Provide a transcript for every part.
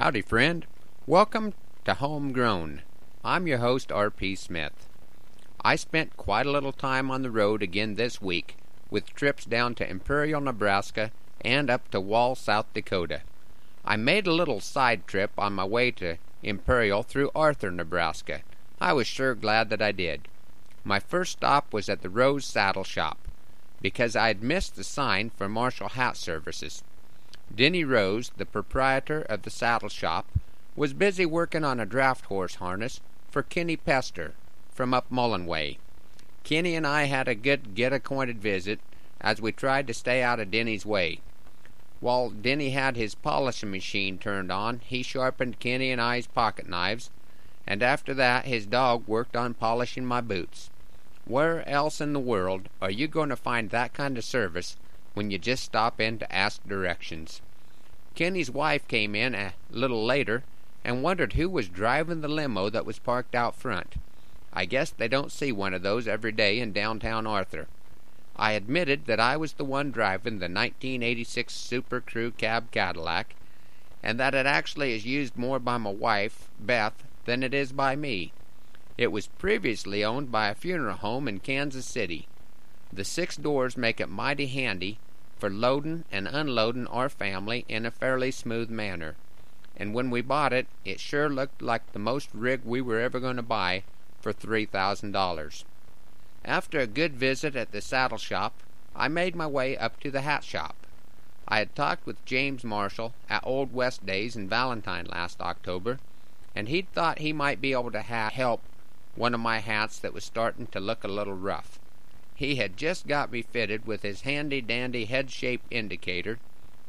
Howdy, friend. Welcome to Homegrown. I'm your host, R.P. Smith. I spent quite a little time on the road again this week with trips down to Imperial, Nebraska and up to Wall, South Dakota. I made a little side trip on my way to Imperial through Arthur, Nebraska. I was sure glad that I did. My first stop was at the Rose Saddle Shop because I had missed the sign for Marshall Hat Services. Denny Rose, the proprietor of the saddle shop, was busy working on a draft horse harness for Kenny Pester from up Mullen Way. Kenny and I had a good get acquainted visit as we tried to stay out of Denny's way. While Denny had his polishing machine turned on, he sharpened Kenny and I's pocket knives, and after that his dog worked on polishing my boots. Where else in the world are you going to find that kind of service when you just stop in to ask directions? Kenny's wife came in a little later and wondered who was driving the limo that was parked out front. I guess they don't see one of those every day in downtown Arthur. I admitted that I was the one driving the 1986 Super Crew cab Cadillac, and that it actually is used more by my wife, Beth, than it is by me. It was previously owned by a funeral home in Kansas City. The six doors make it mighty handy for loading and unloading our family in a fairly smooth manner. And when we bought it, it sure looked like the most rig we were ever going to buy for three thousand dollars. After a good visit at the saddle shop, I made my way up to the hat shop. I had talked with James Marshall at Old West Days in Valentine last October, and he'd thought he might be able to ha- help one of my hats that was starting to look a little rough. He had just got me fitted with his handy dandy head shaped indicator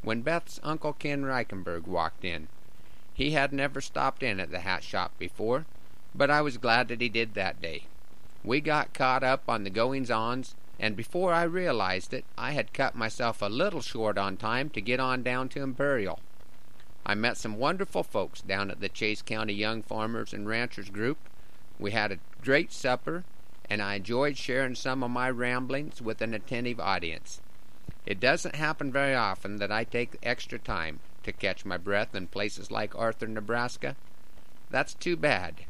when Beth's Uncle Ken Reichenberg walked in. He had never stopped in at the hat shop before, but I was glad that he did that day. We got caught up on the goings ons, and before I realized it, I had cut myself a little short on time to get on down to Imperial. I met some wonderful folks down at the Chase County Young Farmers and Ranchers Group. We had a great supper, and I enjoyed sharing some of my ramblings with an attentive audience. It doesn't happen very often that I take extra time to catch my breath in places like Arthur, Nebraska. That's too bad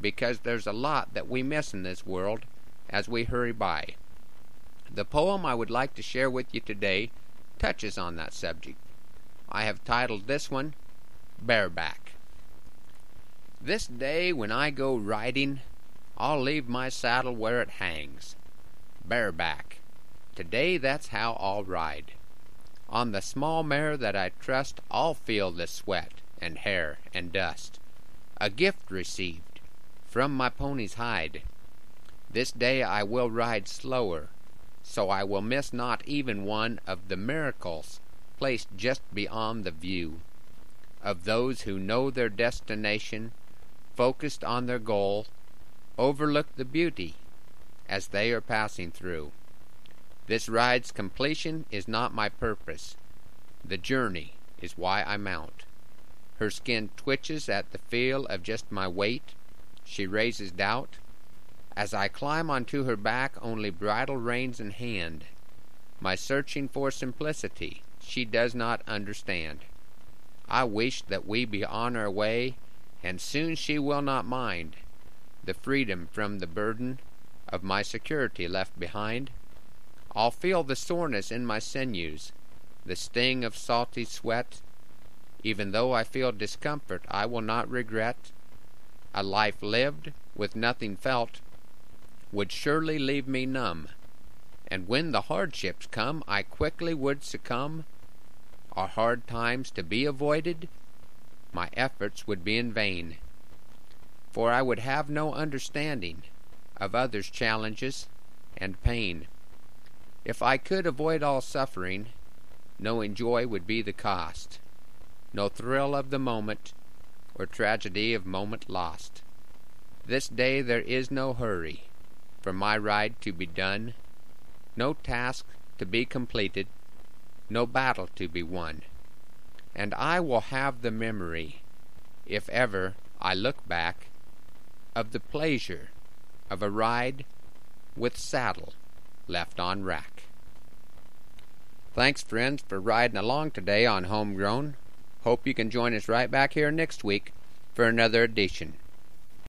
because there's a lot that we miss in this world as we hurry by. The poem I would like to share with you today touches on that subject. I have titled this one Bareback. This day when I go riding, I'll leave my saddle where it hangs, bareback. Today that's how I'll ride. On the small mare that I trust, I'll feel the sweat and hair and dust, a gift received from my pony's hide. This day I will ride slower, so I will miss not even one of the miracles placed just beyond the view of those who know their destination, focused on their goal, overlook the beauty as they are passing through. This ride's completion is not my purpose. The journey is why I mount. Her skin twitches at the feel of just my weight, she raises doubt. As I climb onto her back, only bridle reins in hand. My searching for simplicity she does not understand. I wish that we be on our way, and soon she will not mind the freedom from the burden of my security left behind. I'll feel the soreness in my sinews, the sting of salty sweat. Even though I feel discomfort, I will not regret a life lived with nothing felt would surely leave me numb, and when the hardships come I quickly would succumb. Are hard times to be avoided? My efforts would be in vain, for I would have no understanding of others' challenges and pain. If I could avoid all suffering, knowing joy would be the cost, no thrill of the moment or tragedy of moment lost. This day there is no hurry for my ride to be done, no task to be completed, no battle to be won. And I will have the memory, if ever I look back, of the pleasure of a ride with saddle left on rack. Thanks, friends, for riding along today on Homegrown. Hope you can join us right back here next week for another edition.